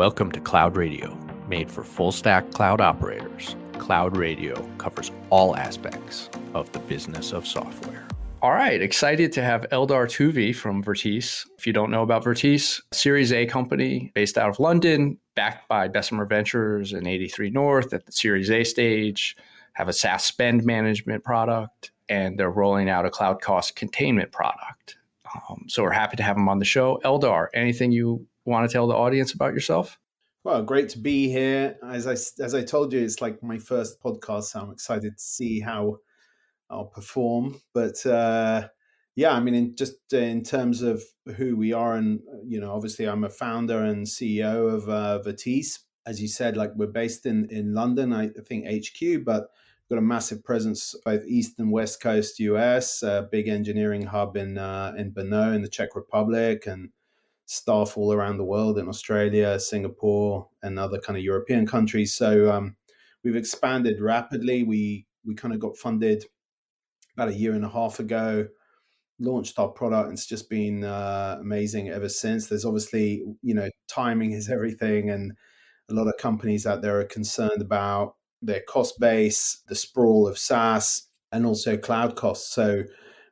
Welcome to Cloud Radio, made for full stack cloud operators. Cloud Radio covers all aspects of the business of software. All right, excited to have Eldar Tuvey from Vertice. If you don't know about Vertice, Series A company based out of London, backed by Bessemer Ventures and 83 North at the Series A stage, have a SaaS spend management product, and they're rolling out a cloud cost containment product. Um, so we're happy to have them on the show. Eldar, anything you want to tell the audience about yourself? Well, great to be here. As I as I told you, it's like my first podcast, so I'm excited to see how I'll perform. But uh, yeah, I mean, in, just in terms of who we are, and you know, obviously, I'm a founder and CEO of uh, Vertice. As you said, like we're based in in London, I think HQ, but got a massive presence both east and west coast US, a big engineering hub in uh, in Brno in the Czech Republic, and staff all around the world in Australia, Singapore, and other kind of European countries. So um, we've expanded rapidly. We we kind of got funded about a year and a half ago. Launched our product, and it's just been uh, amazing ever since. There's obviously, you know, timing is everything, and a lot of companies out there are concerned about their cost base, the sprawl of SaaS, and also cloud costs. So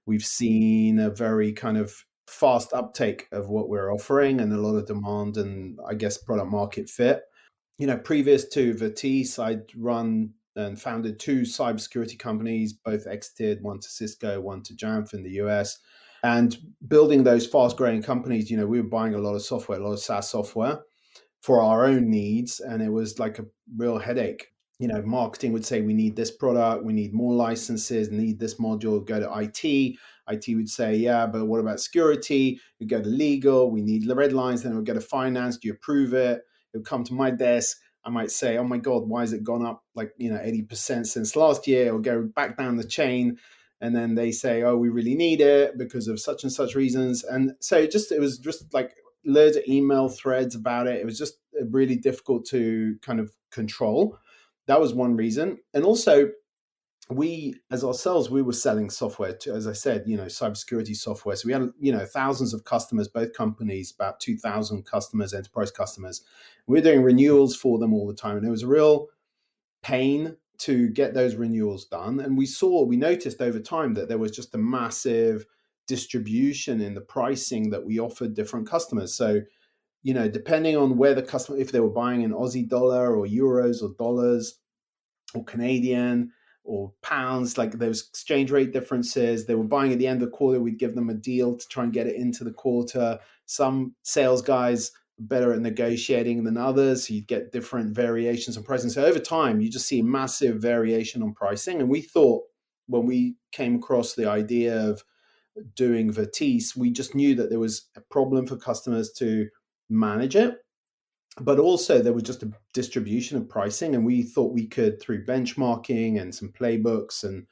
we've seen a very kind of fast uptake of what we're offering and a lot of demand and I guess product market fit. You know, previous to Vertice, I'd run and founded two cybersecurity companies, both exited, one to Cisco, one to Jamf in the US. And building those fast growing companies, you know, we were buying a lot of software, a lot of SaaS software for our own needs. And it was like a real headache. You know, marketing would say, we need this product, we need more licenses, need this module, go to IT. IT would say, yeah, but what about security? We go to legal, we need the red lines, then we'll go to finance, do you approve it? It'll come to my desk. I might say, oh my God, why has it gone up like, you know, 80% since last year? It'll go back down the chain. And then they say, oh, we really need it because of such and such reasons. And so just, it was just like loads of email threads about it. It was just uh, really difficult to kind of control. That was one reason. And also, we as ourselves we were selling software to as i said you know cybersecurity software. So we had you know thousands of customers both companies about 2000 customers enterprise customers. We are doing renewals for them all the time and it was a real pain to get those renewals done. And we saw we noticed over time that there was just a massive distribution in the pricing that we offered different customers. So you know depending on where the customer if they were buying in aussie dollar or euros or dollars or canadian or pounds, like those exchange rate differences. They were buying at the end of the quarter, we'd give them a deal to try and get it into the quarter. Some sales guys better at negotiating than others. So you'd get different variations on pricing. So over time, you just see massive variation on pricing. And we thought when we came across the idea of doing Vertice, we just knew that there was a problem for customers to manage it. But also there was just a distribution of pricing and we thought we could through benchmarking and some playbooks and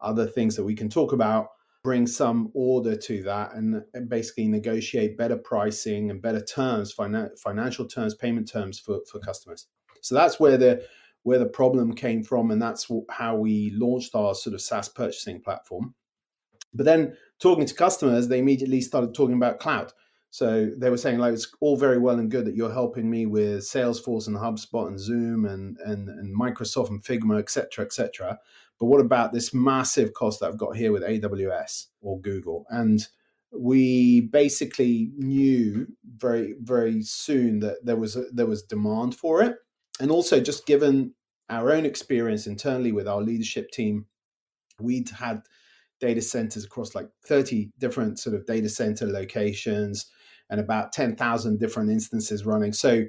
other things that we can talk about bring some order to that and, basically negotiate better pricing and better terms financial terms payment terms for, for customers. So that's where the where the problem came from and that's how we launched our sort of SaaS purchasing platform. But then talking to customers they immediately started talking about cloud so they were saying like it's all very well and good that you're helping me with Salesforce and HubSpot and Zoom and and, and Microsoft and Figma, et cetera, et cetera. But what about this massive cost that I've got here with AWS or Google? And we basically knew very very soon that there was a, there was demand for it, and also just given our own experience internally with our leadership team, we'd had data centers across like 30 different sort of data center locations and about 10,000 different instances running. So,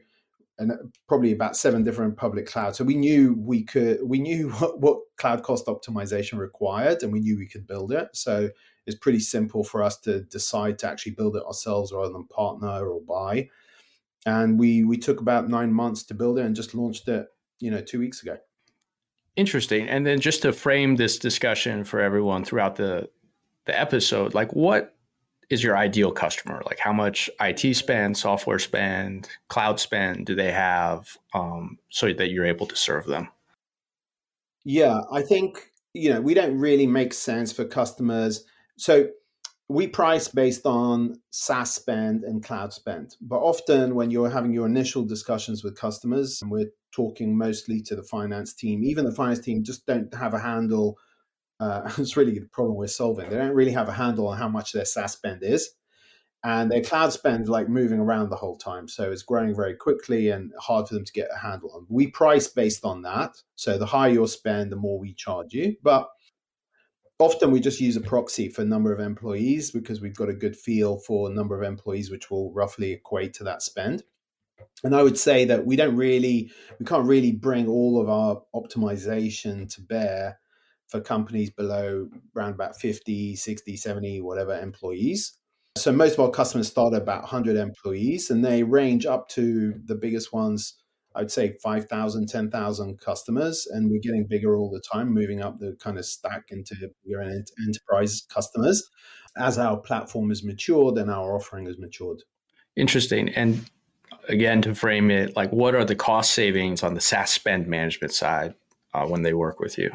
and uh, probably about seven different public clouds. So we knew we could, we knew what, what cloud cost optimization required, and we knew we could build it. So it's pretty simple for us to decide to actually build it ourselves rather than partner or buy. And we we took about nine months to build it and just launched it, you know, two weeks ago. Interesting. And then just to frame this discussion for everyone throughout the the episode, like what is your ideal customer? Like how much IT spend, software spend, cloud spend do they have um, so that you're able to serve them? Yeah, I think you know we don't really make sense for customers. So we price based on SaaS spend and cloud spend. But often, when you're having your initial discussions with customers, and we're talking mostly to the finance team, even the finance team just don't have a handle. Uh, it's really the problem we're solving. They don't really have a handle on how much their SaaS spend is. And their cloud spend like moving around the whole time. So it's growing very quickly and hard for them to get a handle on. We price based on that. So the higher your spend, the more we charge you. But often we just use a proxy for number of employees because we've got a good feel for number of employees which will roughly equate to that spend and i would say that we don't really we can't really bring all of our optimization to bear for companies below around about 50 60 70 whatever employees so most of our customers start at about 100 employees and they range up to the biggest ones I'd say 5,000, 10,000 customers, and we're getting bigger all the time, moving up the kind of stack into bigger enterprise customers as our platform has matured and our offering has matured. Interesting. And again, to frame it, like what are the cost savings on the SaaS spend management side uh, when they work with you?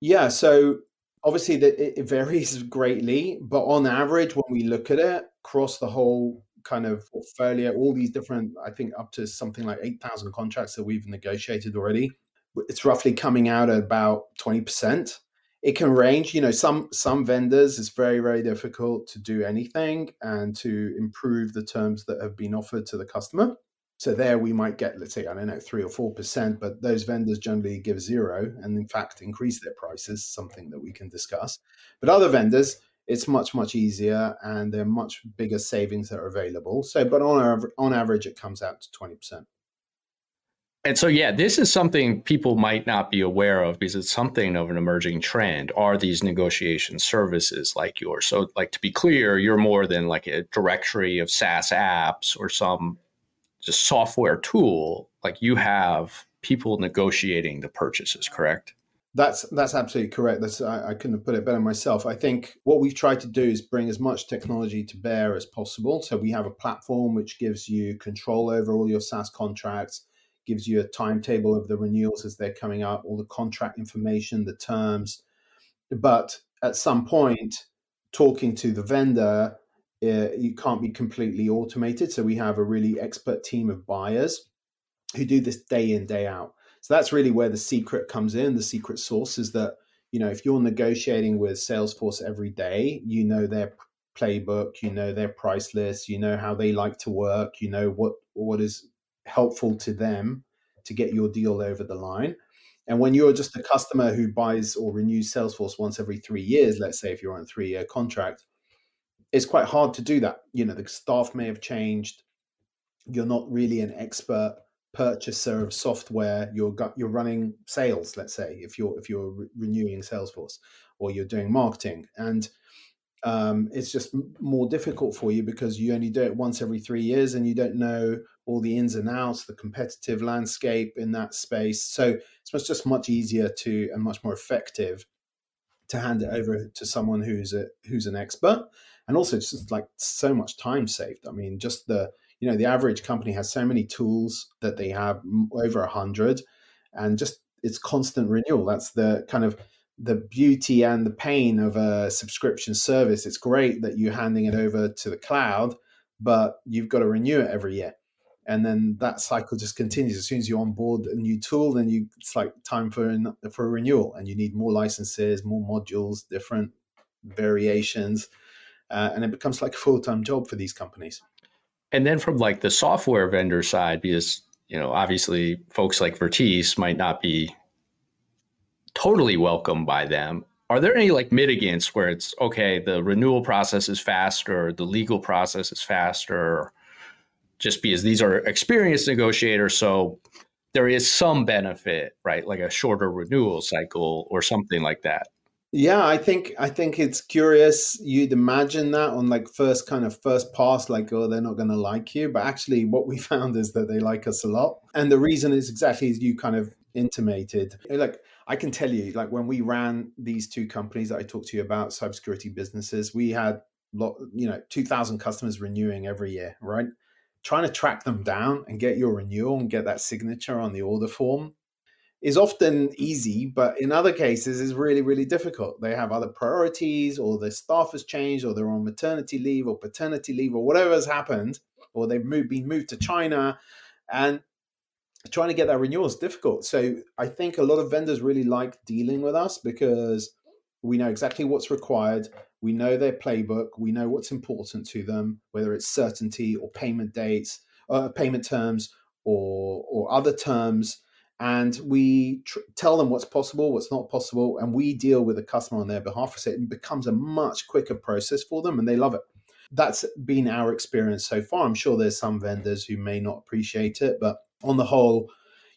Yeah. So obviously the, it varies greatly, but on average, when we look at it across the whole kind of portfolio, all these different, I think up to something like 8,000 contracts that we've negotiated already. It's roughly coming out at about 20%. It can range, you know, some some vendors it's very very difficult to do anything and to improve the terms that have been offered to the customer. So there we might get, let's say, I don't know, three or four percent, but those vendors generally give zero and in fact increase their prices, something that we can discuss. But other vendors, it's much much easier and there are much bigger savings that are available. So but on on average it comes out to 20% and so yeah this is something people might not be aware of because it's something of an emerging trend are these negotiation services like yours. So like to be clear you're more than like a directory of saas apps or some just software tool like you have people negotiating the purchases correct that's that's absolutely correct. That's I, I, couldn't have put it better myself. I think what we've tried to do is bring as much technology to bear as possible. So we have a platform which gives you control over all your SaaS contracts, gives you a timetable of the renewals as they're coming up, all the contract information, the terms. But at some point, talking to the vendor, uh, you can't be completely automated. So we have a really expert team of buyers who do this day in day out so that's really where the secret comes in. The secret source is that, you know, if you're negotiating with Salesforce every day, you know their playbook, you know their price list, you know how they like to work, you know what what is helpful to them to get your deal over the line. And when you're just a customer who buys or renews Salesforce once every three years, let's say if you're on a three year contract, it's quite hard to do that. You know, the staff may have changed. You're not really an expert purchaser of software you're you're running sales let's say if you're if you're re- renewing salesforce or you're doing marketing and um, it's just more difficult for you because you only do it once every three years and you don't know all the ins and outs the competitive landscape in that space so it's just much easier to and much more effective to hand it over to someone who's a who's an expert and also it's just like so much time saved. I mean just the you know the average company has so many tools that they have over a hundred and just it's constant renewal. That's the kind of the beauty and the pain of a subscription service. It's great that you're handing it over to the cloud but you've got to renew it every year. And then that cycle just continues. As soon as you onboard a new tool then you it's like time for for a renewal and you need more licenses more modules different variations uh, and it becomes like a full-time job for these companies and then from like the software vendor side, because you know obviously folks like Vertice might not be totally welcomed by them. Are there any like mitigants where it's okay, the renewal process is faster, the legal process is faster, just because these are experienced negotiators, so there is some benefit, right? Like a shorter renewal cycle or something like that. Yeah, I think I think it's curious. You'd imagine that on like first kind of first pass, like oh, they're not going to like you, but actually, what we found is that they like us a lot, and the reason is exactly as you kind of intimated. Like I can tell you, like when we ran these two companies that I talked to you about, cybersecurity businesses, we had lot, you know, two thousand customers renewing every year, right? Trying to track them down and get your renewal and get that signature on the order form is often easy, but in other cases is really, really difficult. They have other priorities, or their staff has changed, or they're on maternity leave or paternity leave, or whatever has happened, or they've moved, been moved to China, and trying to get that renewal is difficult. So I think a lot of vendors really like dealing with us because we know exactly what's required. We know their playbook. We know what's important to them, whether it's certainty or payment dates, uh, payment terms, or or other terms. And we tr- tell them what's possible, what's not possible, and we deal with the customer on their behalf. So it becomes a much quicker process for them, and they love it. That's been our experience so far. I'm sure there's some vendors who may not appreciate it, but on the whole,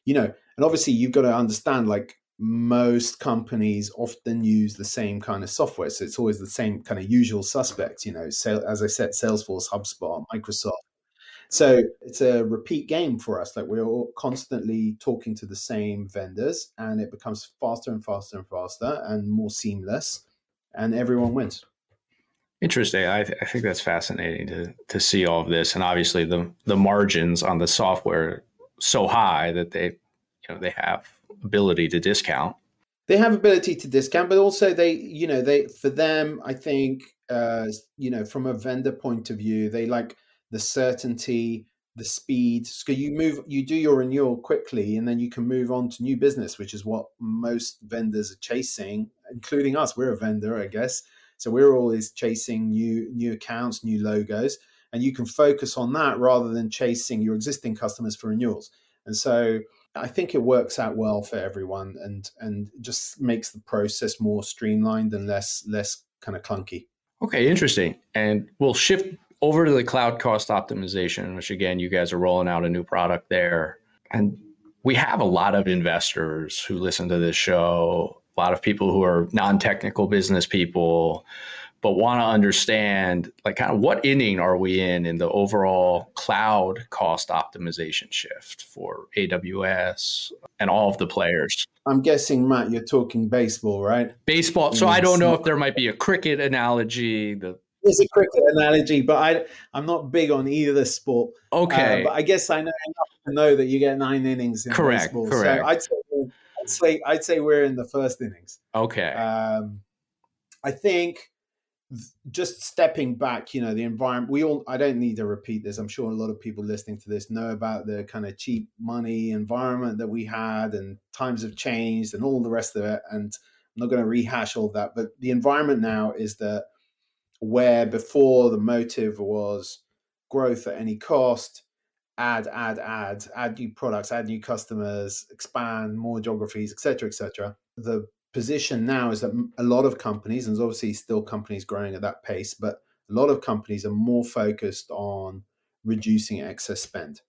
you know, and obviously you've got to understand like most companies often use the same kind of software. So it's always the same kind of usual suspects, you know, as I said, Salesforce, HubSpot, Microsoft. So it's a repeat game for us. Like we're all constantly talking to the same vendors and it becomes faster and faster and faster and more seamless and everyone wins. Interesting. I, th- I think that's fascinating to to see all of this, and obviously the the margins on the software so high that they you know they have ability to discount. They have ability to discount, but also they you know they for them I think uh, you know from a vendor point of view they like the certainty the speed so you move you do your renewal quickly and then you can move on to new business which is what most vendors are chasing including us we're a vendor i guess so we're always chasing new new accounts, new logos, and you can focus on that rather than chasing your existing customers for renewals. And so I think it works out well for everyone and and just makes the process more streamlined and less less kind of clunky. Okay, interesting. And we'll shift over to the cloud cost optimization, which again, you guys are rolling out a new product there. And we have a lot of investors who listen to this show a lot of people who are non-technical business people but want to understand like kind of what inning are we in in the overall cloud cost optimization shift for AWS and all of the players. I'm guessing Matt you're talking baseball, right? Baseball. So I don't know if there might be a cricket analogy, the there's a cricket analogy, but I I'm not big on either sport. Okay, uh, but I guess I know enough to know that you get nine innings in correct, baseball. Correct. So I'd say I'd say I'd say we're in the first innings. Okay. Um, I think just stepping back, you know, the environment. We all. I don't need to repeat this. I'm sure a lot of people listening to this know about the kind of cheap money environment that we had, and times have changed, and all the rest of it. And I'm not going to rehash all that, but the environment now is that where before the motive was growth at any cost add, add, add, add new products, add new customers, expand more geographies, etc., etc. The position now is that a lot of companies, and there's obviously still companies growing at that pace, but a lot of companies are more focused on reducing excess spend,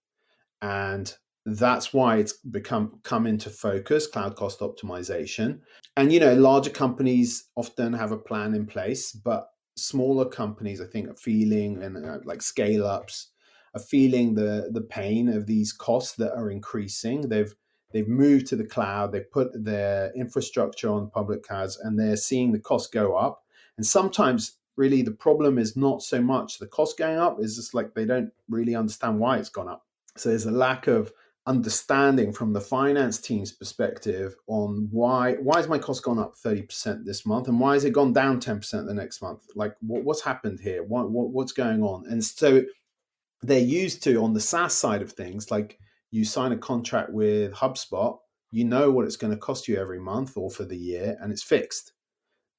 and that's why it's become come into focus cloud cost optimization and you know larger companies often have a plan in place but smaller companies i think are feeling and uh, like scale ups are feeling the the pain of these costs that are increasing. They've they've moved to the cloud. They've put their infrastructure on public clouds, and they're seeing the costs go up. And sometimes, really, the problem is not so much the cost going up; is just like they don't really understand why it's gone up. So there's a lack of understanding from the finance team's perspective on why why has my cost gone up 30% this month and why has it gone down 10% the next month like what, what's happened here what, what, what's going on and so they're used to on the SaaS side of things, like you sign a contract with HubSpot, you know what it's going to cost you every month or for the year, and it's fixed.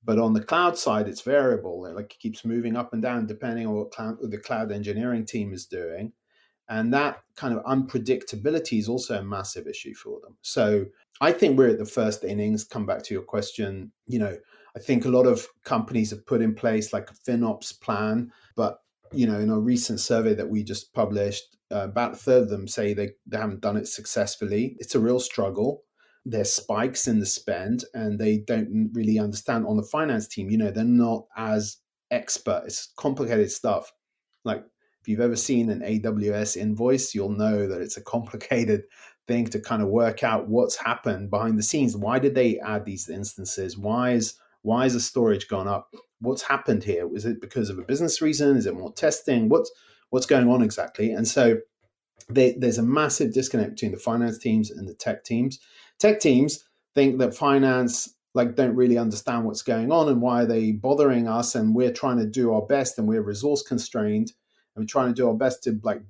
But on the cloud side, it's variable. Like it keeps moving up and down depending on what cloud, the cloud engineering team is doing. And that kind of unpredictability is also a massive issue for them. So I think we're at the first innings. Come back to your question. You know, I think a lot of companies have put in place like a FinOps plan, but you know, in a recent survey that we just published, uh, about a third of them say they, they haven't done it successfully. It's a real struggle. There's spikes in the spend, and they don't really understand on the finance team. You know, they're not as expert. It's complicated stuff. Like if you've ever seen an AWS invoice, you'll know that it's a complicated thing to kind of work out what's happened behind the scenes. Why did they add these instances? Why is why is the storage gone up? what's happened here? Is it because of a business reason? Is it more testing? What's what's going on exactly? And so they, there's a massive disconnect between the finance teams and the tech teams. tech teams think that finance like don't really understand what's going on and why are they bothering us and we're trying to do our best and we're resource constrained and we're trying to do our best to like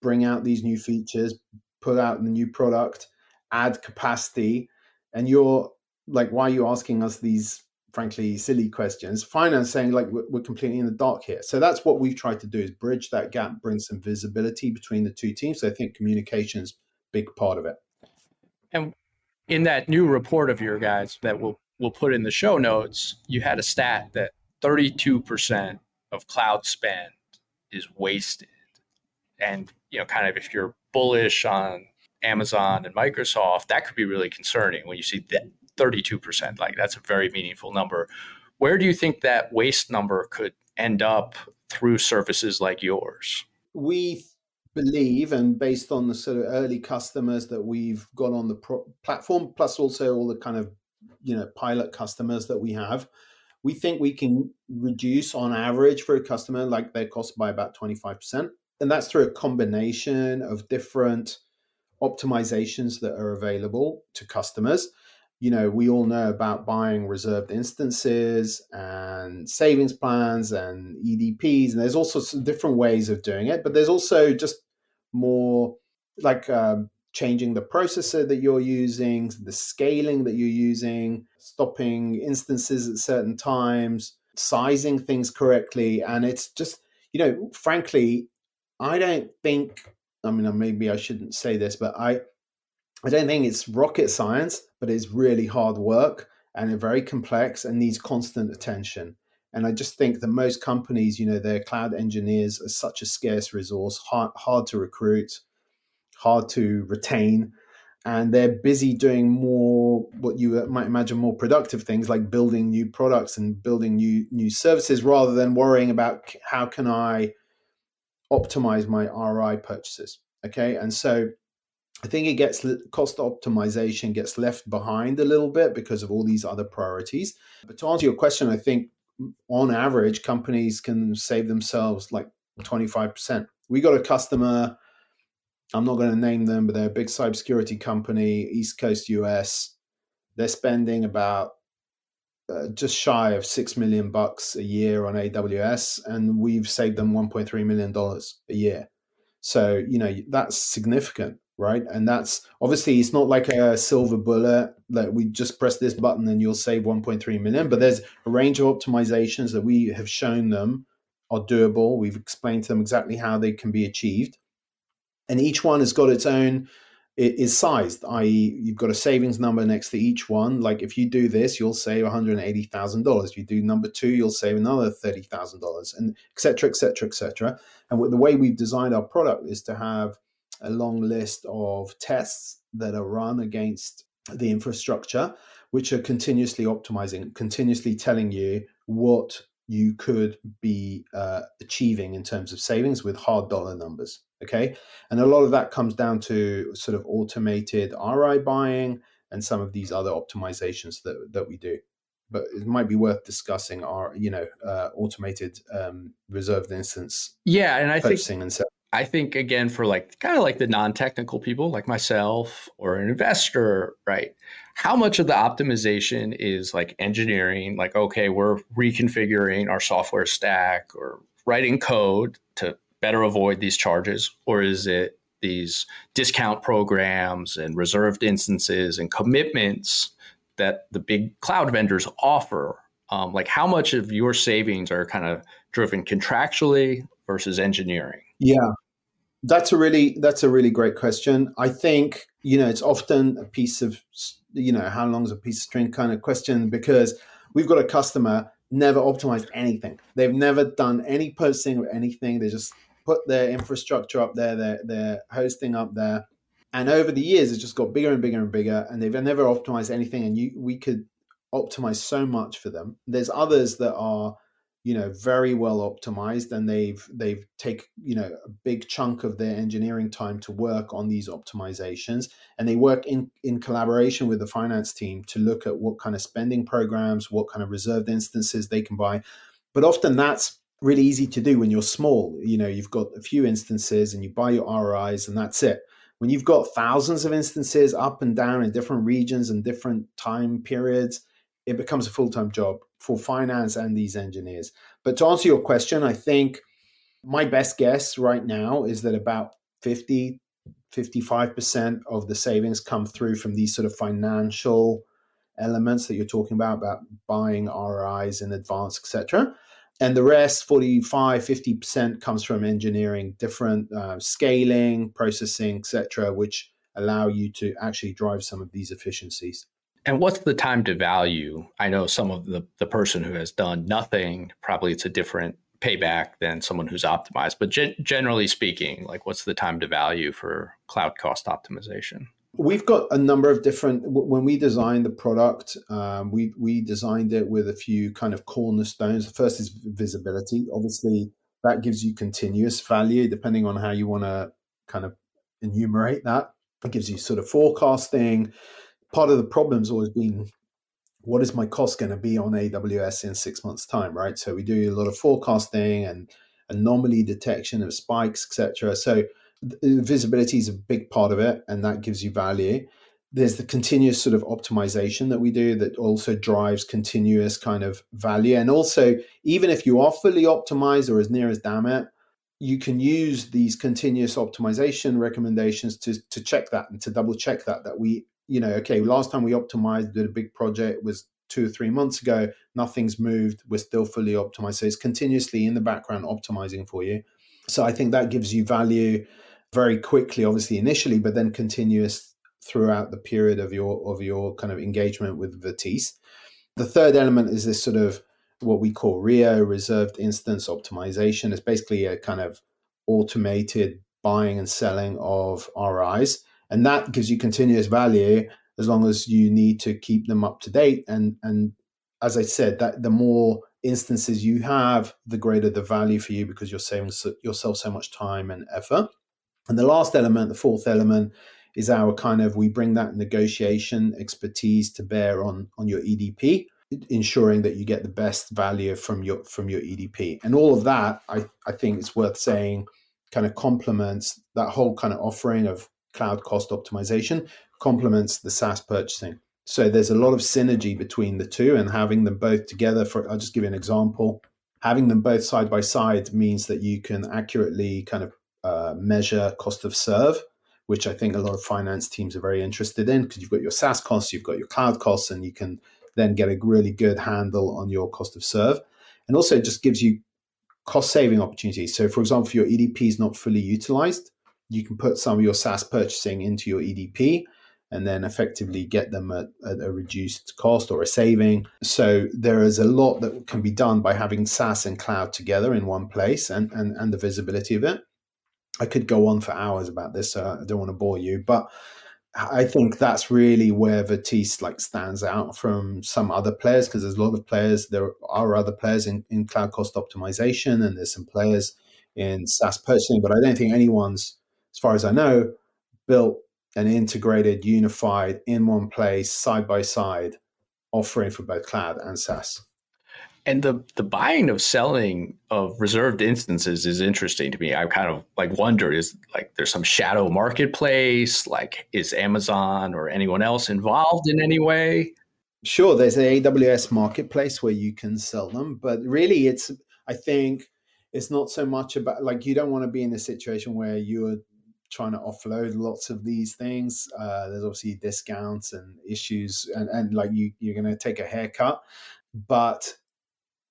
bring out these new features put out the new product add capacity. And you're like why are you asking us these frankly silly questions? Finance saying like we're, we're completely in the dark here. So that's what we've tried to do is bridge that gap bring some visibility between the two teams. So i think communication is big part of it. And in that new report of your guys that we'll we'll put in the show notes, you had a stat that 32% of cloud spend is wasted. And you know, kind of if you're bullish on Amazon and Microsoft, that could be really concerning when you see that 32%. Like that's a very meaningful number. Where do you think that waste number could end up through services like yours? We believe and based on the sort of early customers that we've got on the pro- platform plus also all the kind of you know pilot customers that we have we think we can reduce on average for a customer like their cost by about 25% and that's through a combination of different optimizations that are available to customers. You know we all know about buying reserved instances and savings plans and edps and there's all sorts of different ways of doing it but there's also just more like um, changing the processor that you're using the scaling that you're using stopping instances at certain times sizing things correctly and it's just you know frankly i don't think i mean uh, maybe i shouldn't say this but i I don't think it's rocket science, but it's really hard work and very complex and needs constant attention. And I just think that most companies, you know, their cloud engineers are such a scarce resource, hard, hard to recruit, hard to retain. And they're busy doing more, what you might imagine, more productive things like building new products and building new new services, rather than worrying about how can I optimize my ri purchases. Okay, and so I think it gets cost optimization gets left behind a little bit because of all these other priorities. But to answer your question, I think mm, on average, companies can save themselves like 25%. We got a customer, I'm not going to name them, but they're a big cybersecurity company, East Coast US. They're spending about uh, just shy of 6 million bucks a year on AWS, and we've saved them $1.3 million a year. So, you know, that's significant right? And that's obviously it's not like a silver bullet that we just press this button and you'll save 1.3 million, but there's a range of optimizations that we have shown them are doable. We've explained to them exactly how they can be achieved. And each one has got its own it is sized, i.e., you've got a savings number next to each one. Like if you do this, you'll save $180,000. If you do number two, you'll save another $30,000, and et cetera, et cetera, et cetera. And the way we've designed our product is to have a long list of tests that are run against the infrastructure, which are continuously optimizing, continuously telling you what you could be uh, achieving in terms of savings with hard dollar numbers. Okay. And a lot of that comes down to sort of automated RI buying and some of these other optimizations that, that we do. But it might be worth discussing our, you know, uh, automated um, reserved instance. Yeah, and I purchasing think and I think again for like kind of like the non-technical people like myself or an investor, right? How much of the optimization is like engineering, like okay, we're reconfiguring our software stack or writing code to better avoid these charges or is it these discount programs and reserved instances and commitments that the big cloud vendors offer um, like how much of your savings are kind of driven contractually versus engineering yeah, that's a really that's a really great question. I think you know it's often a piece of you know how long is a piece of string kind of question because we've got a customer never optimized anything. They've never done any posting or anything. They just put their infrastructure up there, their their hosting up there, and over the years it's just got bigger and bigger and bigger, and they've never optimized anything. And you we could optimize so much for them. There's others that are you know very well optimized and they've they've take you know a big chunk of their engineering time to work on these optimizations. And they work in in collaboration with the finance team to look at what kind of spending programs what kind of reserved instances they can buy. But often that's really easy to do when you're small. You know you've got a few instances and you buy your ROIs and that's it. When you've got thousands of instances up and down in different regions and different time periods, it becomes a full time job for finance and these engineers. But to answer your question, I think my best guess right now is that about 50, 55% of the savings come through from these sort of financial elements that you're talking about, about buying RIs in advance, etc. And the rest, 45, 50% comes from engineering, different uh, scaling, processing, etc., which allow you to actually drive some of these efficiencies. And what's the time to value? I know some of the, the person who has done nothing, probably it's a different payback than someone who's optimized. But ge- generally speaking, like what's the time to value for cloud cost optimization? We've got a number of different. When we designed the product, um, we we designed it with a few kind of cornerstones. The first is visibility. Obviously, that gives you continuous value, depending on how you want to kind of enumerate that. It gives you sort of forecasting. Part of the problem's always been what is my cost going to be on AWS in six months' time, right? So we do a lot of forecasting and anomaly detection of spikes, etc. So uh, visibility is a big part of it, and that gives you value. There's the continuous sort of optimization that we do that also drives continuous kind of value. And also, even if you are fully optimized or as near as damn it, you can use these continuous optimization recommendations to, to check that and to double check that that we you know, okay, last time we optimized, did a big project was two or three months ago. Nothing's moved. We're still fully optimized. So it's continuously in the background optimizing for you. So I think that gives you value very quickly, obviously initially, but then continuous throughout the period of your of your kind of engagement with Vertice. The third element is this sort of what we call RIO, reserved instance optimization. It's basically a kind of automated buying and selling of RIs and that gives you continuous value as long as you need to keep them up to date. And and as i said that the more instances you have the greater the value for you because you're saving yourself so much time and effort. And the last element the fourth element is our kind of we bring that negotiation expertise to bear on on your edp ensuring that you get the best value from your from your edp and all of that i i think it's worth saying kind of complements that whole kind of offering of cloud cost optimization complements the SaaS purchasing. So there's a lot of synergy between the two, and having them both together. For I'll just give you an example. Having them both side by side means that you can accurately kind of uh, measure cost of serve, which I think a lot of finance teams are very interested in because you've got your SaaS costs, you've got your cloud costs, and you can then get a really good handle on your cost of serve. And also, it just gives you cost saving opportunities. So, for example, if your EDP is not fully utilized, you can put some of your SaaS purchasing into your EDP and then effectively get them at, at, a reduced cost or a saving. So there is a lot that can be done by having SaaS and cloud together in one place and, and, and the visibility of it. I could go on for hours about this, so I don't want to bore you, but I think that's really where Vertice like stands out from some other players because there's a lot of players. There are other players in, in cloud cost optimization, and there's some players in SaaS purchasing, but I don't think anyone's as far as I know, built an integrated, unified, in one place, side by side offering for both cloud and SaaS. And the the buying of selling of reserved instances is interesting to me. I kind of like wonder is like there's some shadow marketplace, like is Amazon or anyone else involved in any way? Sure, there's an AWS marketplace where you can sell them, but really it's I think it's not so much about like you don't want to be in a situation where you're trying to offload lots of these things. Uh, there's obviously discounts and issues, and, and like you, you're going to take a haircut, but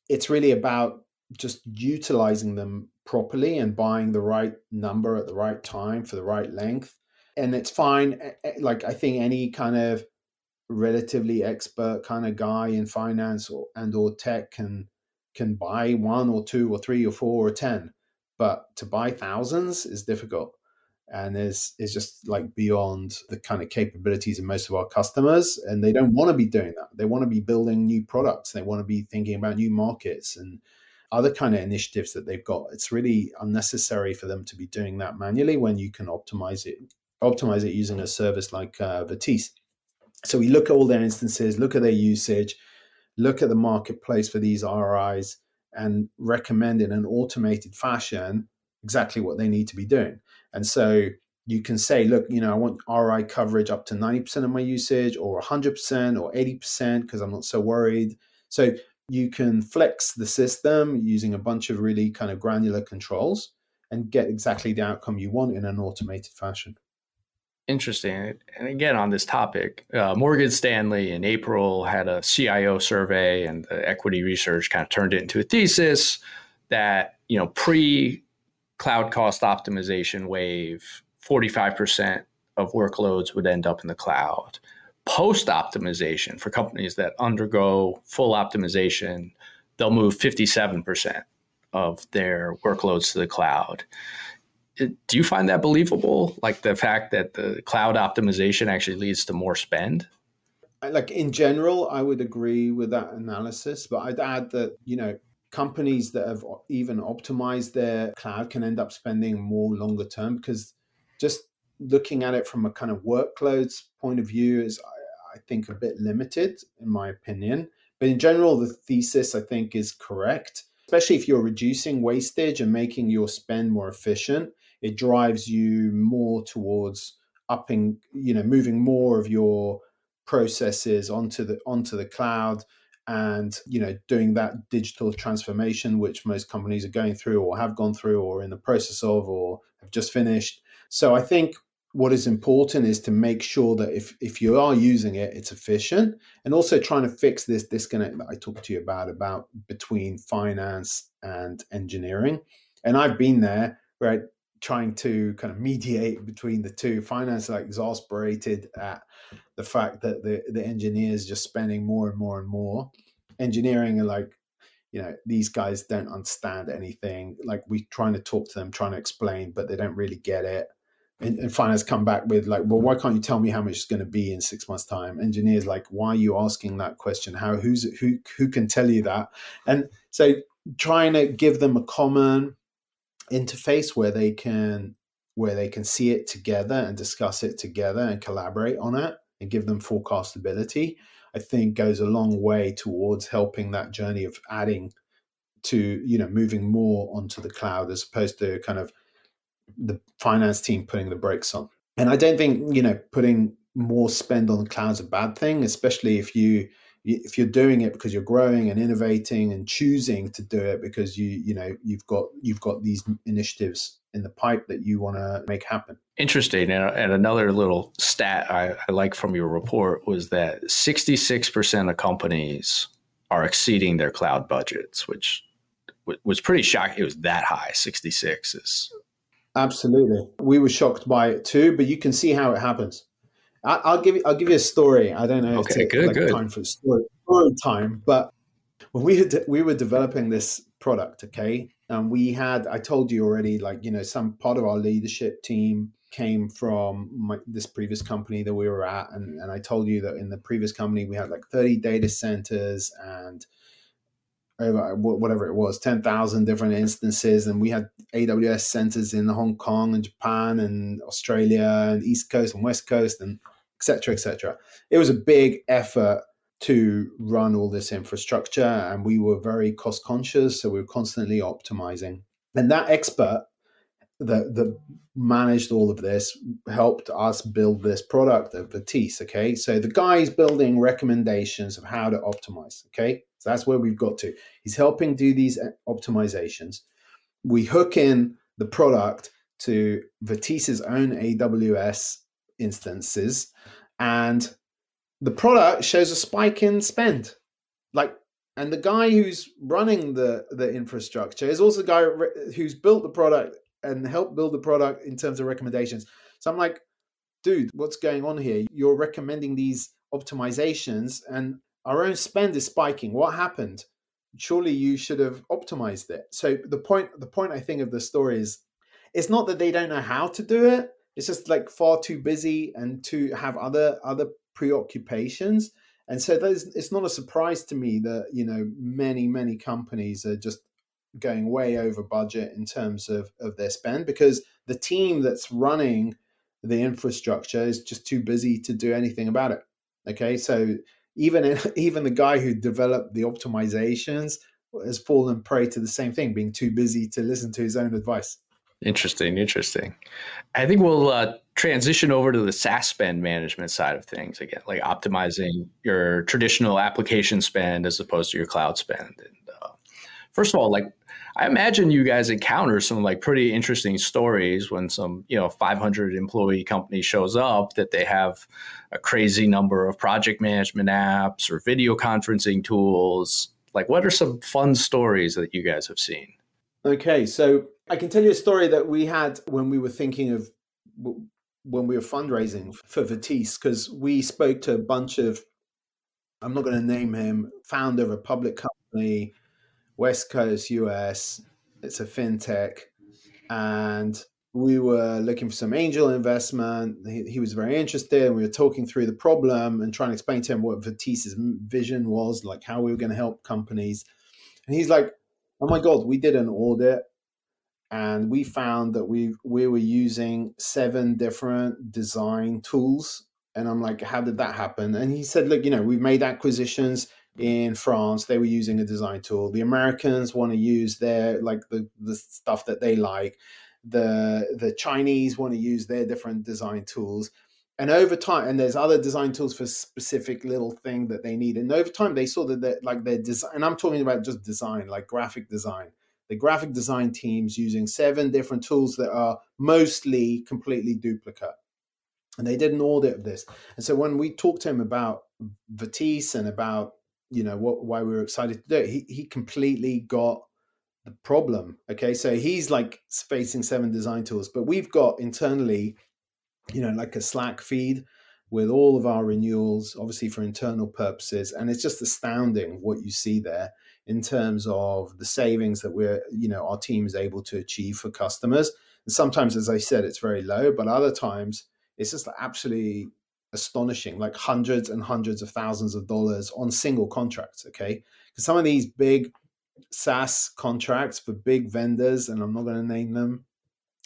it's really about just utilizing them properly and buying the right number at the right time for the right length. And it's fine. Like I think any kind of relatively expert kind of guy in finance or, and or tech can can buy one or two or three or four or ten, but to buy thousands is difficult and is is just like beyond the kind of capabilities of most of our customers and they don't want to be doing that. They want to be building new products. They want to be thinking about new markets and other kind of initiatives that they've got. It's really unnecessary for them to be doing that manually when you can optimize it optimize it using a service like uh, Vertice so we look at all their instances look at their usage look at the marketplace for these RIs and recommend in an automated fashion exactly what they need to be doing and so you can say, look, you know, I want RI coverage up to 90% of my usage or 100% or 80% because I'm not so worried. So you can flex the system using a bunch of really kind of granular controls and get exactly the outcome you want in an automated fashion. Interesting. And again, on this topic, uh, Morgan Stanley in April had a CIO survey, and the equity research kind of turned it into a thesis that you know pre cloud cost optimization wave 45% of workloads would end up in the cloud. Post optimization for companies that undergo full optimization, they'll move 57% of their workloads to the cloud. Do you find that believable? Like the fact that the cloud optimization actually leads to more spend? Like in general, I would agree with that analysis, but I'd add that, you know, companies that have even optimized their cloud can end up spending more longer term because just looking at it from a kind of workloads point of view is I, I think a bit limited in my opinion. But in general the thesis i think is correct. Especially if you're reducing wastage and making your spend more efficient it drives you more towards upping you know moving more of your processes onto the onto the cloud and you know doing that digital transformation which most companies are going through or have gone through or in the process of or have just finished. So I think what is important is to make sure that if if you are using it, it's efficient, and also trying to fix this disconnect that I talked to you about about between finance and engineering. And I've been there, right, trying to kind of mediate between the two. Finance are exasperated at the fact that the the engineers just spending more and more and more. Engineering are like, you know these guys don't understand anything like we trying to talk to them trying to explain but they don't really get it and, and finance come back with like, well, why can't you tell me how much it's going to be in six months' time? Engineers like, why are you asking that question? How who's who who can tell you that? And so trying to give them a common interface where they can where they can see it together and discuss it together and collaborate on it and give them forecastability, I think goes a long way towards helping that journey of adding to, you know, moving more onto the cloud as opposed to kind of the finance team putting the brakes on. And I don't think you know putting more spend on the cloud is a bad thing, especially if you if you're doing it because you're growing and innovating and choosing to do it because you you know you've got you've got these initiatives in the pipe that you want to make happen. Interesting. And, and another little stat I, I like from your report was that 66% of companies are exceeding their cloud budgets, which was pretty shocking. It was that high. 66 is Absolutely, we were shocked by it too. But you can see how it happens. I, will give you. I'll give you a story. I don't know. Okay, good, like good. Time for story, story time. But when we had, we were developing this product, okay, and we had. I told you already. Like you know, some part of our leadership team came from my, this previous company that we were at, and and I told you that in the previous company we had like thirty data centers and whatever it was, 10,000 different instances. And we had AWS centers in Hong Kong and Japan and Australia and East Coast and West Coast and etc. etc. It was a big effort to run all this infrastructure and we were very cost conscious. So we were constantly optimizing. And that expert that, that managed all of this helped us build this product of Vertice. Okay. So the guy is building recommendations of how to optimize. Okay. So that's where we've got to. He's helping do these uh, optimizations. We hook in the product to Vertice's own AWS instances, and the product shows a spike in spend. Like, and the guy who's running the the infrastructure is also the guy who's built the product and help build the product in terms of recommendations. So I'm like, dude, what's going on here? You're recommending these optimizations, and our own spend is spiking. What happened? Surely you should have optimized it. So the point, the point I think of the story is, it's not that they don't know how to do it. It's just like far too busy and to have other other preoccupations. And so it's not a surprise to me that you know many many companies are just going way over budget in terms of of their spend because the team that's running the infrastructure is just too busy to do anything about it. Okay, so even even the guy who developed the optimizations has fallen prey to the same thing, being too busy to listen to his own advice. Interesting, interesting. I think we'll uh, transition over to the SaaS spend management side of things again, like optimizing your traditional application spend as opposed to your cloud spend. First of all, like I imagine you guys encounter some like pretty interesting stories when some you know 500 employee company shows up that they have a crazy number of project management apps or video conferencing tools. Like, what are some fun stories that you guys have seen? Okay, so I can tell you a story that we had when we were thinking of when we were fundraising for Vertice, because we spoke to a bunch of, I'm not going to name him, founder of a public company, West Coast US. It's a fintech. And we were looking for some angel investment. He, he, was very interested. And we were talking through the problem and trying to explain to him what Vertice's vision was, like how we were going to help companies. And he's like, oh my God, we did an audit and we found that we we were using seven different design tools and i'm like how did that happen and he said look you know we've made acquisitions in france they were using a design tool. The americans want to use their like the the stuff that they like. The the chinese want to use their different design tools. And over time and there's other design tools for specific little thing that they need. And over time they saw that like their design and i'm talking about just design like graphic design. The graphic design teams using seven different tools that are mostly completely duplicate. And they did an audit of this. And so when we talked to him about Vertice and about, you know, what why we were excited to do it, he, he completely got the problem. Okay. So he's like facing seven design tools, but we've got internally, you know, like a Slack feed with all of our renewals, obviously for internal purposes. And it's just astounding what you see there in terms of the savings that we're, you know, our team is able to achieve for customers. And sometimes, as I said, it's very low, but other times it's just absolutely astonishing, like hundreds and hundreds of thousands of dollars on single contracts. Okay. Because some of these big SaaS contracts for big vendors, and I'm not going to name them,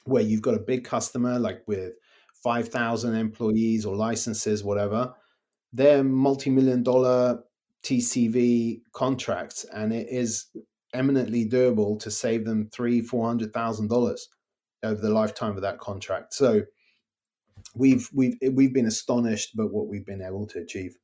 where you've got a big customer like with 5,000 employees or licenses, whatever, they're multi million dollar TCV contracts, and it is eminently doable to save them three, four hundred thousand dollars over the lifetime of that contract. So we've we've we've been astonished by what we've been able to achieve.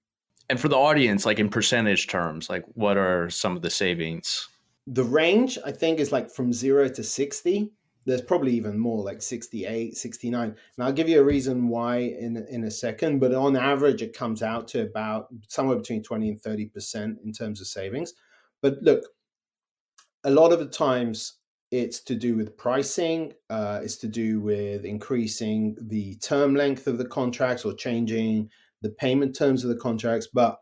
And for the audience, like in percentage terms, like what are some of the savings? The range, I think, is like from zero to sixty there's probably even more like 68 69 and i'll give you a reason why in in a second but on average it comes out to about somewhere between 20 and 30 percent in terms of savings but look a lot of the times it's to do with pricing uh, it's to do with increasing the term length of the contracts or changing the payment terms of the contracts but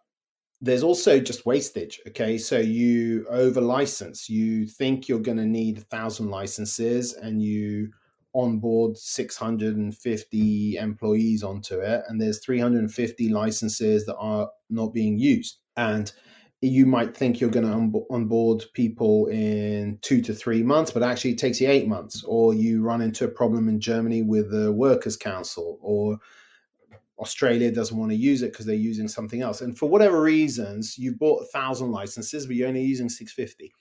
there's also just wastage. Okay, so you over license. You think you're going to need a thousand licenses, and you onboard 650 employees onto it, and there's 350 licenses that are not being used. And you might think you're going to onboard people in two to three months, but actually it takes you eight months. Or you run into a problem in Germany with the Workers' Council, or Australia doesn't want to use it because they're using something else. And for whatever reasons, you bought a thousand licenses, but you're only using 650.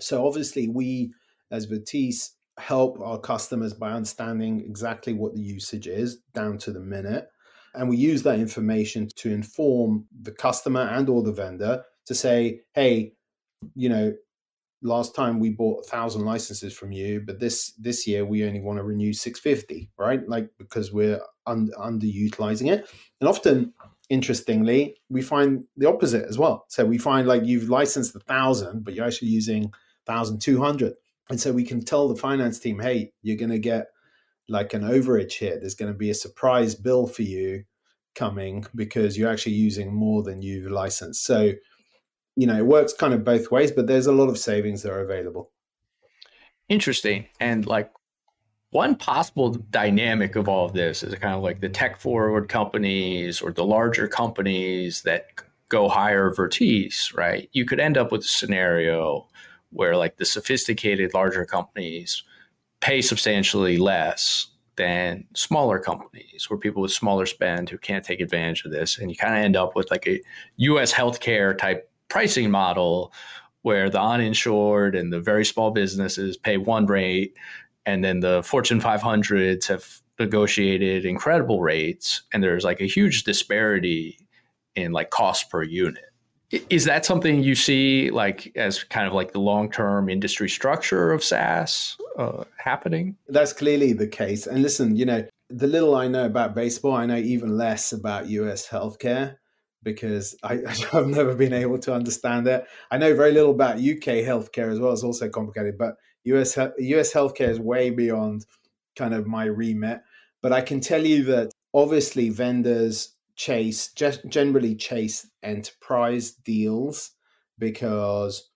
So obviously, we as Vertice help our customers by understanding exactly what the usage is down to the minute. And we use that information to inform the customer and or the vendor to say, hey, you know, last time we bought a thousand licenses from you, but this this year we only want to renew 650, right? Like because we're un- underutilizing it. And often, interestingly, we find the opposite as well. So we find like you've licensed a thousand, but you're actually using thousand two hundred. And so we can tell the finance team, hey, you're going to get like an overage here. There's going to be a surprise bill for you coming because you're actually using more than you've licensed. So you know, it works kind of both ways, but there's a lot of savings that are available. Interesting. And like one possible dynamic of all of this is kind of like the tech forward companies or the larger companies that go hire Vertice, right? You could end up with a scenario where like the sophisticated larger companies pay substantially less than smaller companies or people with smaller spend who can't take advantage of this. And you kind of end up with like a US healthcare type pricing model where the uninsured and the very small businesses pay one rate and then the Fortune 500s have negotiated incredible rates, and there's like a huge disparity in like cost per unit. Is that something you see like as kind of like the long term industry structure of SaaS uh, happening? That's clearly the case. And listen, you know, the little I know about baseball, I know even less about US healthcare because I, have never been able to understand it. I know very little about UK healthcare as well. It's also complicated, but US US healthcare is way beyond kind of my remit. But I can tell you that obviously vendors chase generally chase enterprise deals because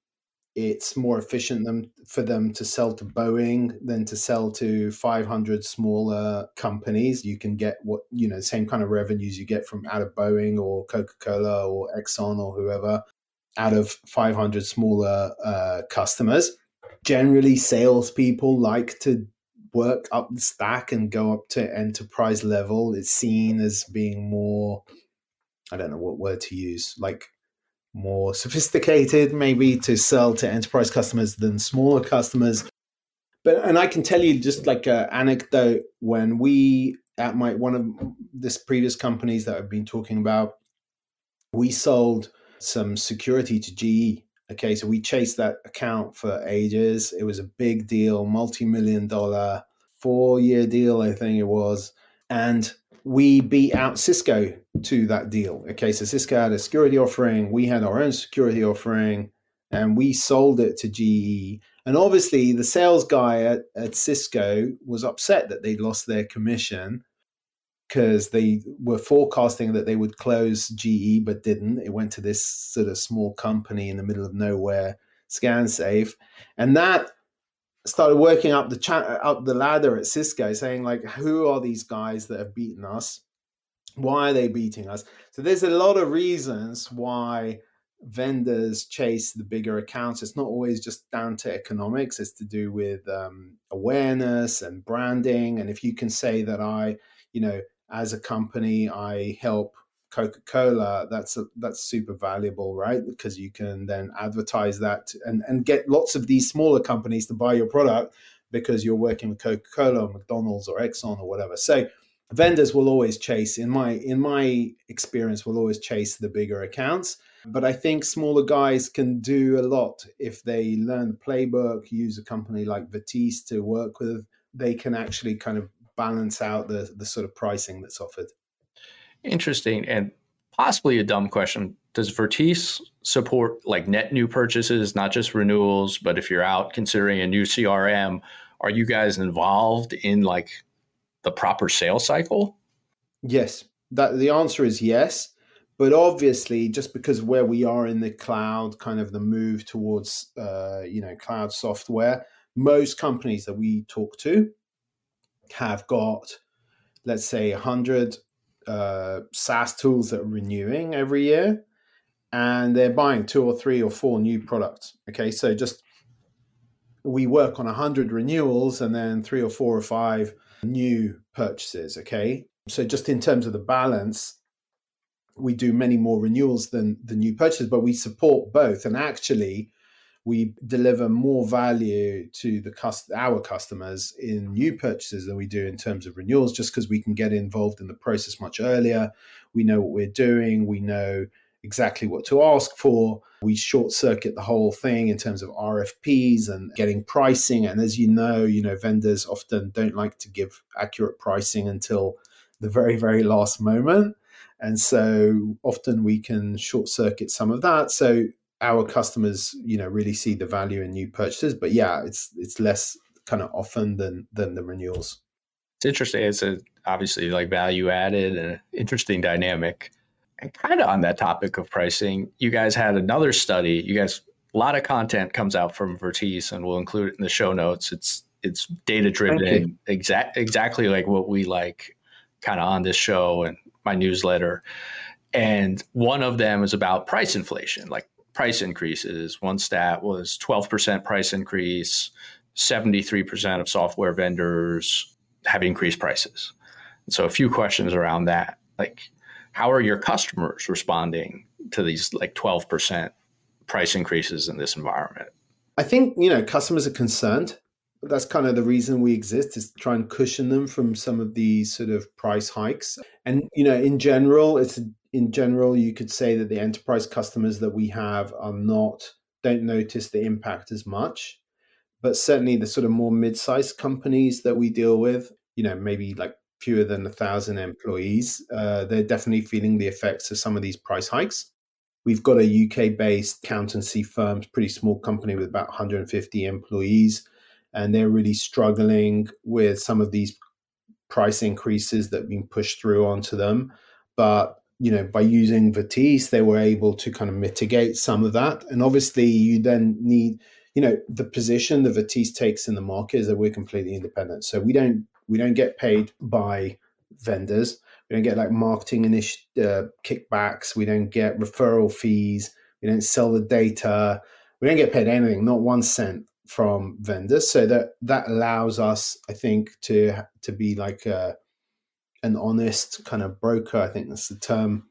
it's more efficient them, for them to sell to Boeing than to sell to 500 smaller companies. You can get what you know, same kind of revenues you get from out of Boeing or Coca Cola or Exxon or whoever out of 500 smaller uh, customers. Generally, salespeople like to work up the stack and go up to enterprise level. It's seen as being more, I don't know what word to use, like more sophisticated maybe to sell to enterprise customers than smaller customers. But and I can tell you just like an anecdote when we at my one of this previous companies that I've been talking about, we sold some security to GE. Okay, so we chased that account for ages. It was a big deal, multi-million dollar, four-year deal, I think it was. And we beat out Cisco to that deal. Okay, so Cisco had a security offering, we had our own security offering, and we sold it to GE. And obviously, the sales guy at, at Cisco was upset that they'd lost their commission because they were forecasting that they would close GE but didn't. It went to this sort of small company in the middle of nowhere, ScanSafe, and that started working up the cha- up the ladder at Cisco, saying like, who are these guys that have beaten us? Why are they beating us? So there's a lot of reasons why vendors chase the bigger accounts. It's not always just down to economics. It's to do with um, awareness and branding. And if you can say that I, you know, as a company, I help Coca-Cola, that's a, that's super valuable, right? Because you can then advertise that and, and get lots of these smaller companies to buy your product because you're working with Coca-Cola or McDonald's or Exxon or whatever. So vendors will always chase in my in my experience will always chase the bigger accounts but i think smaller guys can do a lot if they learn the playbook use a company like Vertice to work with they can actually kind of balance out the the sort of pricing that's offered Interesting. And possibly a dumb question. Does Vertice support like net new purchases, not just renewals? But if you're out considering a new CRM, are you guys involved in like the proper sales cycle? Yes. That the answer is yes. But obviously, just because where we are in the cloud, kind of the move towards uh, you know cloud software, most companies that we talk to have got, let's say, 100 uh, SaaS tools that are renewing every year, and they're buying two or three or four new products. Okay, so just we work on a hundred renewals and then three or four or five new purchases. Okay, so just in terms of the balance, we do many more renewals than the new purchases, but we support both. And actually, we deliver more value to the cust- our customers in new purchases than we do in terms of renewals just because we can get involved in the process much earlier. We know what we're doing. We know exactly what to ask for. We short circuit the whole thing in terms of RFPs and getting pricing. And as you know you know vendors often don't like to give accurate pricing until the very very last moment. And so often we can short circuit some of that. So our customers, you know, really see the value in new purchases. But yeah, it's it's less kind of often than than the renewals. It's interesting. It's a, obviously like value added and interesting dynamic. And kind of on that topic of pricing, you guys had another study. You guys a lot of content comes out from Vertice, and we'll include it in the show notes. It's it's data driven, exact exactly like what we like, kind of on this show and my newsletter. And one of them is about price inflation, like price increases. One stat was 12% price increase, 73% of software vendors have increased prices. And so a few questions around that. Like how are your customers responding to these like 12% price increases in this environment? I think, you know, customers are concerned that's kind of the reason we exist is to try and cushion them from some of these sort of price hikes. And you know, in general, it's in general you could say that the enterprise customers that we have are not don't notice the impact as much. But certainly the sort of more mid-sized companies that we deal with, you know, maybe like fewer than a thousand employees, uh, they're definitely feeling the effects of some of these price hikes. We've got a UK based accountancy firm, pretty small company with about 150 employees, and they're really struggling with some of these price increases that have been pushed through onto them. But you know, by using Vertice, they were able to kind of mitigate some of that. And obviously, you then need, you know, the position the Vertice takes in the market is that we're completely independent. So we don't we don't get paid by vendors. We don't get like marketing initi- uh, kickbacks. We don't get referral fees. We don't sell the data. We don't get paid anything, not one cent from vendors. So that that allows us, I think, to to be like an honest kind of broker. I think that's the term.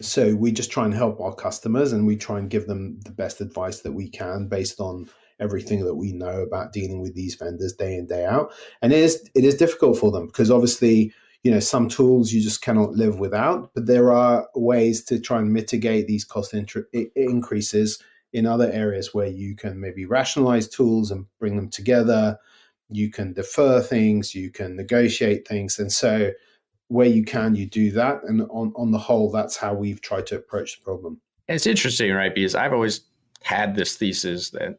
So we just try and help our customers, and we try and give them the best advice that we can based on everything that we know about dealing with these vendors day in day out. And it is it is difficult for them because obviously you know some tools you just cannot live without but there are ways to try and mitigate these cost increases in other areas where you can maybe rationalize tools and bring them together you can defer things you can negotiate things and so where you can you do that and on, on the whole that's how we've tried to approach the problem it's interesting right because i've always had this thesis that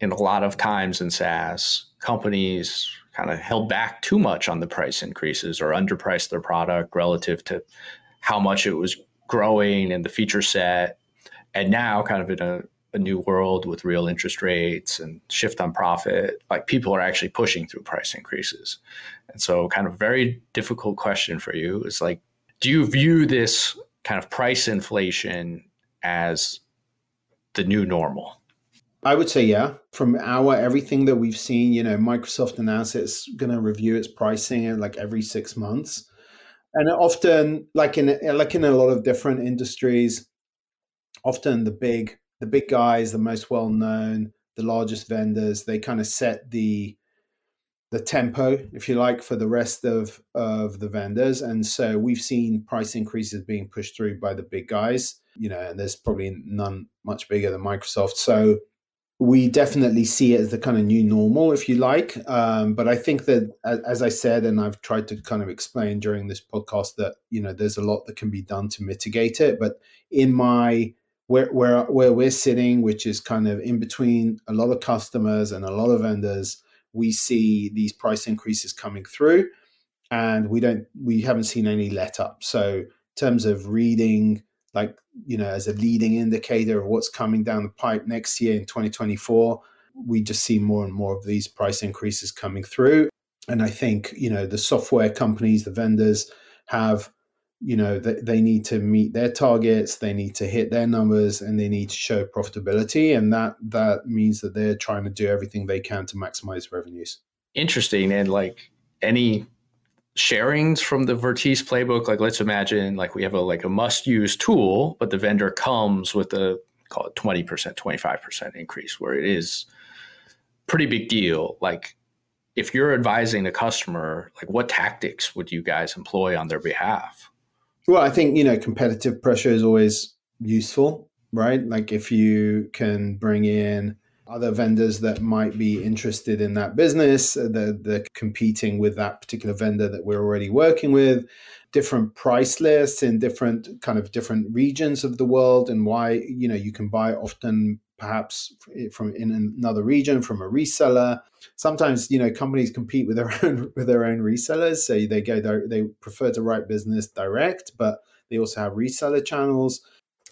in a lot of times in saas companies kind of held back too much on the price increases or underpriced their product relative to how much it was growing and the feature set. And now, kind of in a, a new world with real interest rates and shift on profit, like people are actually pushing through price increases. And so, kind of very difficult question for you is like, do you view this kind of price inflation as the new normal? I would say yeah. From our everything that we've seen, you know, Microsoft announced it's going to review its pricing like every six months, and often, like in like in a lot of different industries, often the big the big guys, the most well known, the largest vendors, they kind of set the the tempo, if you like, for the rest of of the vendors, and so we've seen price increases being pushed through by the big guys. You know, and there's probably none much bigger than Microsoft. So we definitely see it as the kind of new normal, if you like. Um, but I think that, as I said, and I've tried to kind of explain during this podcast, that you know there's a lot that can be done to mitigate it. But in my where where where we're sitting, which is kind of in between a lot of customers and a lot of vendors, we see these price increases coming through, and we don't we haven't seen any let up. So in terms of reading like you know as a leading indicator of what's coming down the pipe next year in 2024 we just see more and more of these price increases coming through and i think you know the software companies the vendors have you know they, they need to meet their targets they need to hit their numbers and they need to show profitability and that that means that they're trying to do everything they can to maximize revenues interesting and like any sharings from the Vertice playbook. Like let's imagine like we have a like a must use tool, but the vendor comes with a call it 20%, 25% increase where it is pretty big deal. Like if you're advising the customer, like what tactics would you guys employ on their behalf? Well, I think, you know, competitive pressure is always useful, right? Like if you can bring in other vendors that might be interested in that business. Uh, they're, they're, competing with that particular vendor that we're already working with. Different price lists in different kind of different regions of the world, and why you know you can buy often perhaps from in another region from a reseller. Sometimes you know companies compete with their own with their own resellers, so they go they prefer to write business direct, but they also have reseller channels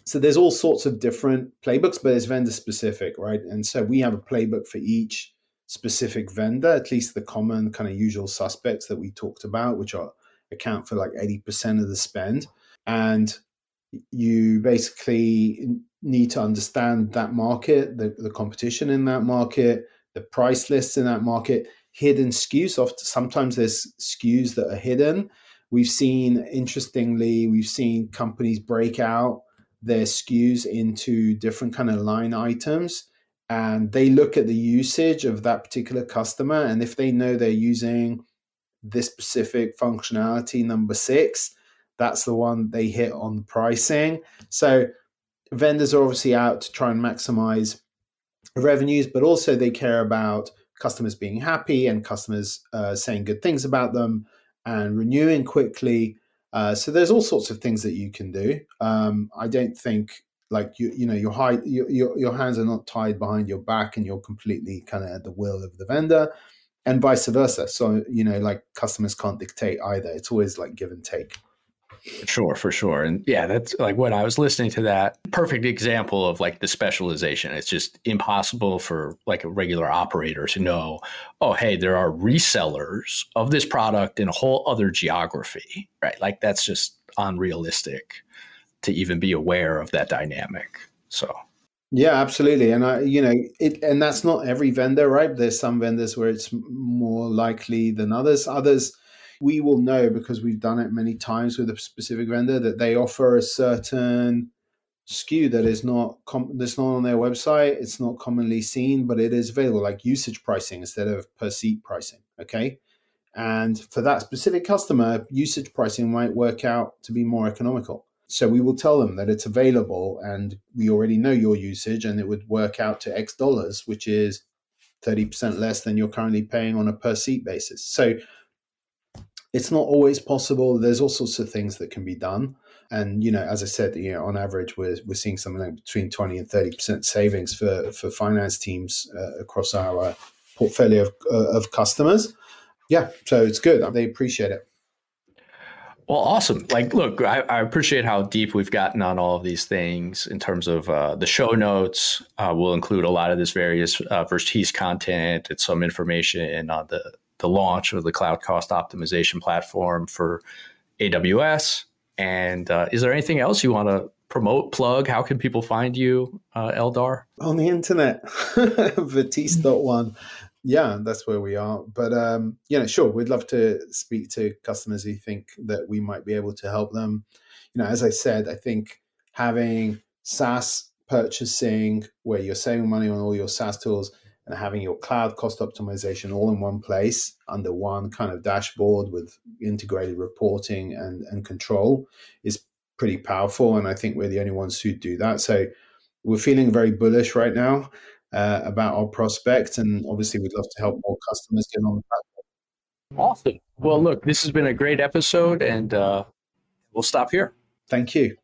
so there's all sorts of different playbooks, but it's vendor specific, right? And so we have a playbook for each specific vendor, at least the common kind of usual suspects that we talked about, which are account for like 80% of the spend. And you basically need to understand that market, the, the competition in that market, the price lists in that market, hidden SKUs. Often, sometimes there's SKUs that are hidden. We've seen, interestingly, we've seen companies break out their SKUs into different kind of line items and they look at the usage of that particular customer. And if they know they're using this specific functionality, number six, that's the one they hit on the pricing. So vendors are obviously out to try and maximize revenues, but also they care about customers being happy and customers uh, saying good things about them and renewing quickly. Uh, so there's all sorts of things that you can do. Um, I don't think like you you know your your, your, your hands are not tied behind your back and you're completely kind of at the will of the vendor and vice versa so you know like customers can't dictate either it's always like give and take sure, for sure. And yeah, that's like when I was listening to that, perfect example of like the specialization. It's just impossible for like a regular operator to know, oh, hey, there are resellers of this product in a whole other geography, right? Like that's just unrealistic to even be aware of that dynamic. So yeah, absolutely. And I, you know, it, and that's not every vendor, right? There's some vendors where it's more likely than others. Others, we will know because we've done it many times with a specific vendor that they offer a certain SKU that is not com- that's not on their website. It's not commonly seen, but it is available, like usage pricing instead of per seat pricing. Okay, and for that specific customer, usage pricing might work out to be more economical. So we will tell them that it's available, and we already know your usage, and it would work out to X dollars, which is 30% less than you're currently paying on a per seat basis. So it's not always possible. There's all sorts of things that can be done. And you know, as I said, you know, on average, we're we're seeing something like between twenty and thirty percent savings for for finance teams uh, across our portfolio of, uh, of customers. Yeah, so it's good. They appreciate it. Well, awesome. Like, look, I, I, appreciate how deep we've gotten on all of these things in terms of uh, the show notes. Uh, we'll include a lot of this various uh, Vertice content and some information on the the launch of the cloud cost optimization platform for AWS. And uh, is there anything else you want to promote, plug? How can people find you, uh, Eldar? On the internet, Vertice.one. Yeah, that's where we are. But, um, you know, sure, we'd love to speak to customers who think that we might be able to help them. You know, as I said, I think having SaaS purchasing where you're saving money on all your SaaS tools – and having your cloud cost optimization all in one place under one kind of dashboard with integrated reporting and, and control is pretty powerful. And I think we're the only ones who do that. So we're feeling very bullish right now uh, about our prospects. And obviously, we'd love to help more customers get on the platform. Awesome. Well, look, this has been a great episode, and uh, we'll stop here. Thank you.